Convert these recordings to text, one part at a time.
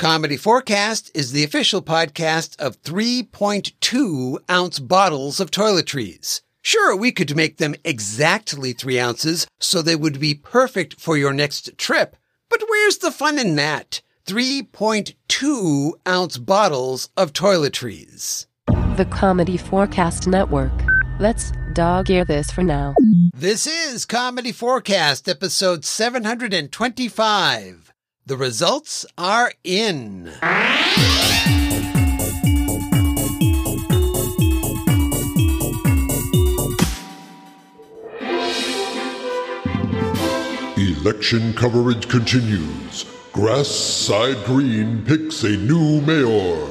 Comedy4Cast is the official podcast of 3.2 ounce bottles of toiletries. Sure, we could make them exactly three ounces so they would be perfect for your next trip, but where's the fun in that? 3.2 ounce bottles of toiletries. The Comedy4Cast Network. Let's dog ear this for now. This is Comedy4Cast, episode 725. The results are in. Election coverage continues. Grassssssside Greene picks a new mayor.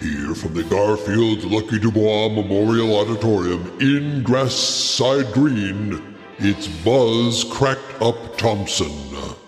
Here from the Garfield Lucky Dubois Memorial Auditorium in Grassssssside Greene, it's Buzz Cracked Up Thompson.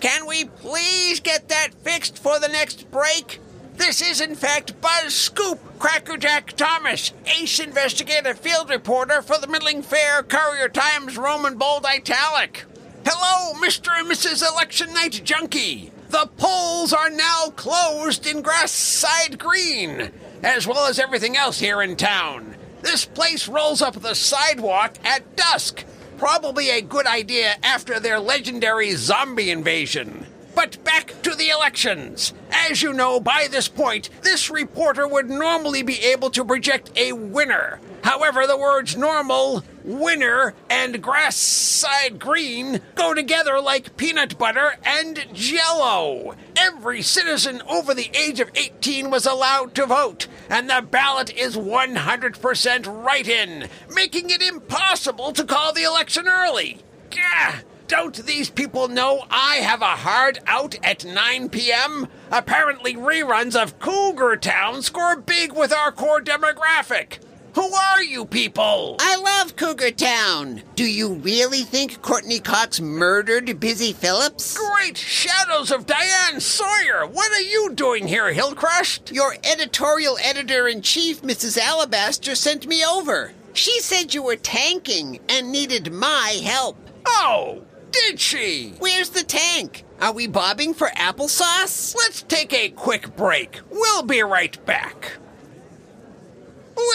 Can we please get that fixed for the next break? This is, in fact, Buzz Scoop, Crackerjack Thomas, ace investigative field reporter for the Middling Fair Courier Times Roman Bold Italic. Hello, Mr. and Mrs. Election Night Junkie. The polls are now closed in Grassssssside Greene, as well as everything else here in town. This place rolls up the sidewalk at dusk Probably a good idea after their legendary zombie invasion. But back to the elections. As you know, by this point, this reporter would normally be able to project a winner. However, the words normal, winner, and Grassssssside Greene go together like peanut butter and jello. Every citizen over the age of 18 was allowed to vote, and the ballot is 100% write in, making it impossible to call the election early. Gah! Don't these people know I have a hard out at 9 p.m.? Apparently, reruns of Cougar Town score big with our core demographic. Who are you people? I love Cougar Town. Do you really think Courteney Cox murdered Busy Phillips? Great shadows of Diane Sawyer. What are you doing here, Hillcrest? Your editorial editor in chief, Mrs. Alabaster, sent me over. She said you were tanking and needed my help. Oh, did she? Where's the tank? Are we bobbing for applesauce? Let's take a quick break. We'll be right back.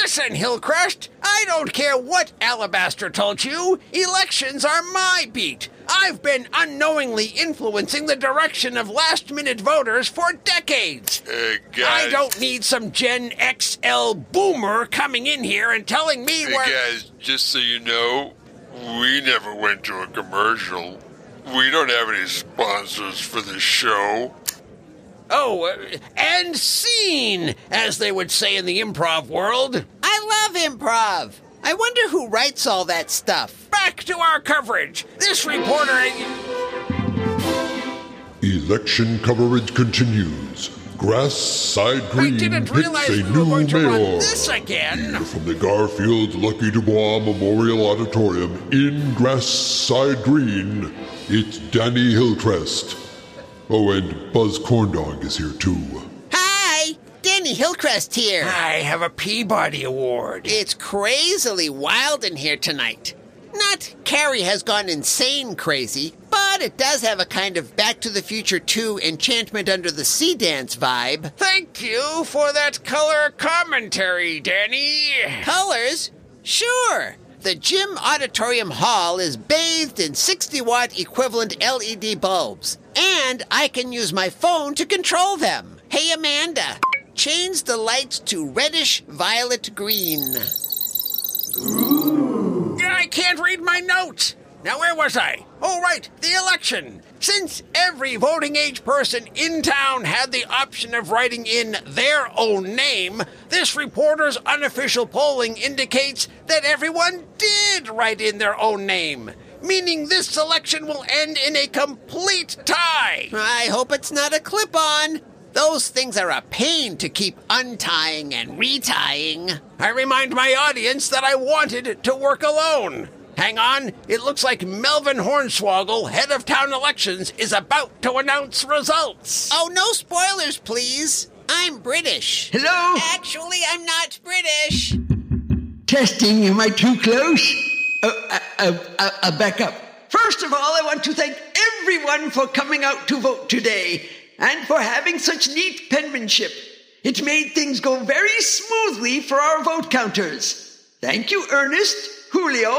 Listen, Hillcrest, I don't care what Alabaster told you. Elections are my beat. I've been unknowingly influencing the direction of last minute voters for decades. Hey, guys. I don't need some Gen XL boomer coming in here and telling me Hey, where. guys, just so you know, we never went to a commercial. We don't have any sponsors for this show. Oh, uh, and scene, as they would say in the improv world. I love improv. I wonder who writes all that stuff. Back to our coverage. This reporter. Election coverage continues. Grass Side I Green didn't picks realize a we were new going to run mayor. this again. Here from the Garfield Lucky Dubois Memorial Auditorium in Grassssssside Greene, it's Danny Hillcrest. Oh, and Buzz Corndog is here too. Hi, Danny Hillcrest here. I have a Peabody Award. It's crazily wild in here tonight. Not Carrie has gone insane crazy, but it does have a kind of Back to the Future 2 Enchantment Under the Sea dance vibe. Thank you for that color commentary, Danny. Colors? Sure. The gym auditorium hall is bathed in 60 watt equivalent LED bulbs, and I can use my phone to control them. Hey, Amanda, change the lights to reddish violet green. I can't read my notes. Now, where was I? Oh, right, the election. Since every voting age person in town had the option of writing in their own name, this reporter's unofficial polling indicates that everyone did write in their own name, meaning this election will end in a complete tie. I hope it's not a clip on. Those things are a pain to keep untying and retying. I remind my audience that I wanted to work alone. Hang on, it looks like Melvin Hornswoggle, head of town elections, is about to announce results. Oh, no spoilers, please. I'm British. Hello? Actually, I'm not British. Testing, am I too close? Uh, uh, uh, uh, uh, back up. First of all, I want to thank everyone for coming out to vote today. and for having such neat penmanship. It made things go very smoothly for our vote counters. Thank you, Ernest, Julio.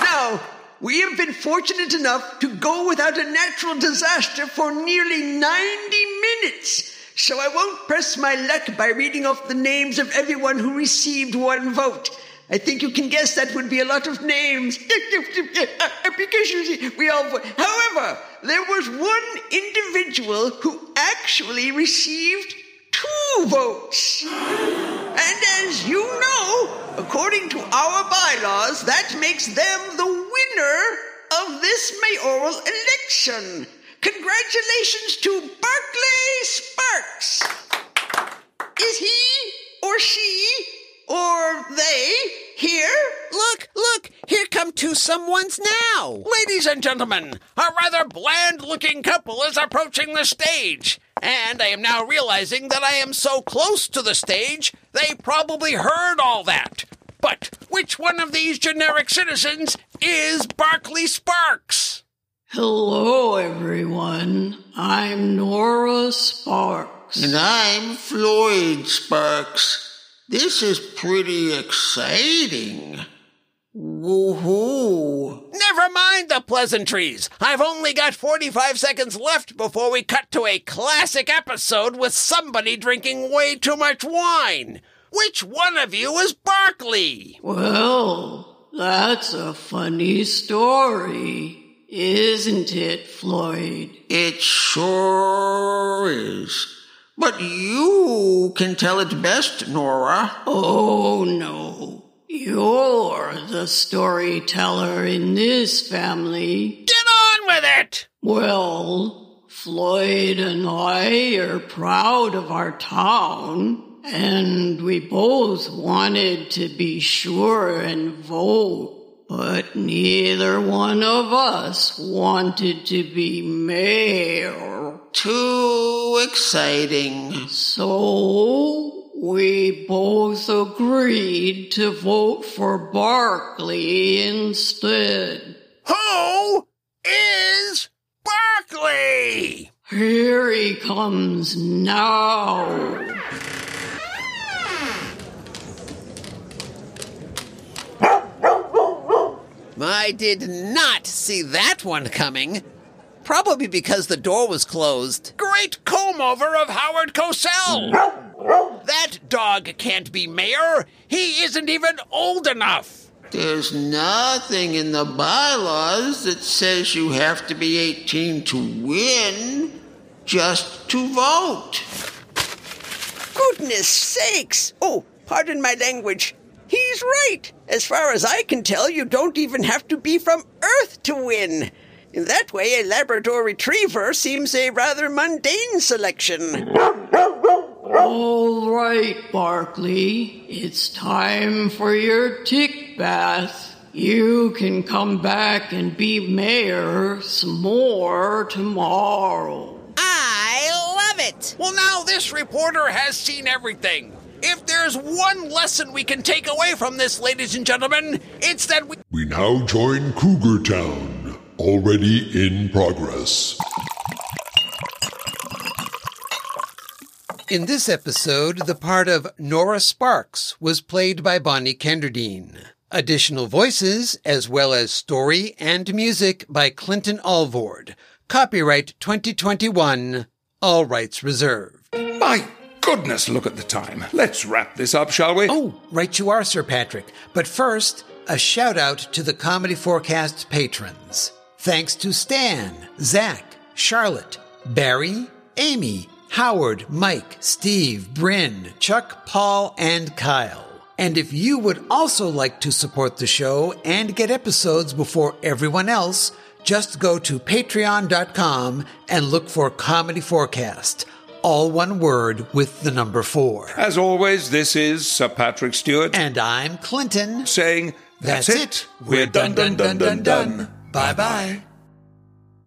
Now, we have been fortunate enough to go without a natural disaster for nearly 90 minutes. So I won't press my luck by reading off the names of everyone who received one vote. I think you can guess that would be a lot of names. we all. However, there was one individual who actually received two votes. And as you know, according to our bylaws, that makes them the winner of this mayoral election. Congratulations to Barclay Sparks. Is he or she or they here? Look, look, here come two someones now. Ladies and gentlemen, a rather bland looking couple is approaching the stage. And I am now realizing that I am so close to the stage, they probably heard all that. But which one of these generic citizens is Barclay Sparks? Hello, everyone. I'm Nora Sparks. And I'm Floyd Sparks. This is pretty exciting. Woohoo! Never mind the pleasantries. I've only got 45 seconds left before we cut to a classic episode with somebody drinking way too much wine. Which one of you is Barclay? Well, that's a funny story, isn't it, Floyd? It sure is. But you can tell it best, Nora. Oh, no. You're the storyteller in this family. Get on with it! Well, Floyd and I are proud of our town, and we both wanted to be sure and vote, but neither one of us wanted to be mayor. Too exciting. So we both agreed to vote for Barkley instead. Who is Barclay? Here he comes now. I did not see that one coming. Probably because the door was closed. Great comb over of Howard Cosell! That dog can't be mayor. He isn't even old enough. There's nothing in the bylaws that says you have to be 18 to win, just to vote. Goodness sakes! Oh, pardon my language. He's right. As far as I can tell, you don't even have to be from Earth to win. In that way, a Labrador Retriever seems a rather mundane selection. All right, Barkley. It's time for your tick bath. You can come back and be mayor some more tomorrow. I love it! Well, now this reporter has seen everything. If there's one lesson we can take away from this, ladies and gentlemen, it's that we. We now join Cougar Town, already in progress. In this episode, the part of Nora Sparks was played by Bonnie Kenderdine. Additional voices, as well as story and music by Clinton Alvord. Copyright 2021, all rights reserved. My goodness, look at the time. Let's wrap this up, shall we? Oh, right you are, Sir Patrick. But first, a shout out to the Comedy4Cast patrons. Thanks to Stan, Zach, Charlotte, Barry, Amy, Howard, Mike, Steve, Bryn, Chuck, Paul, and Kyle. And if you would also like to support the show and get episodes before everyone else, just go to patreon.com and look for Comedy4Cast. All one word with the number four. As always, this is Sir Patrick Stewart And I'm Clinton. saying, That's, That's it. We're done, done, done, done, done. Bye bye.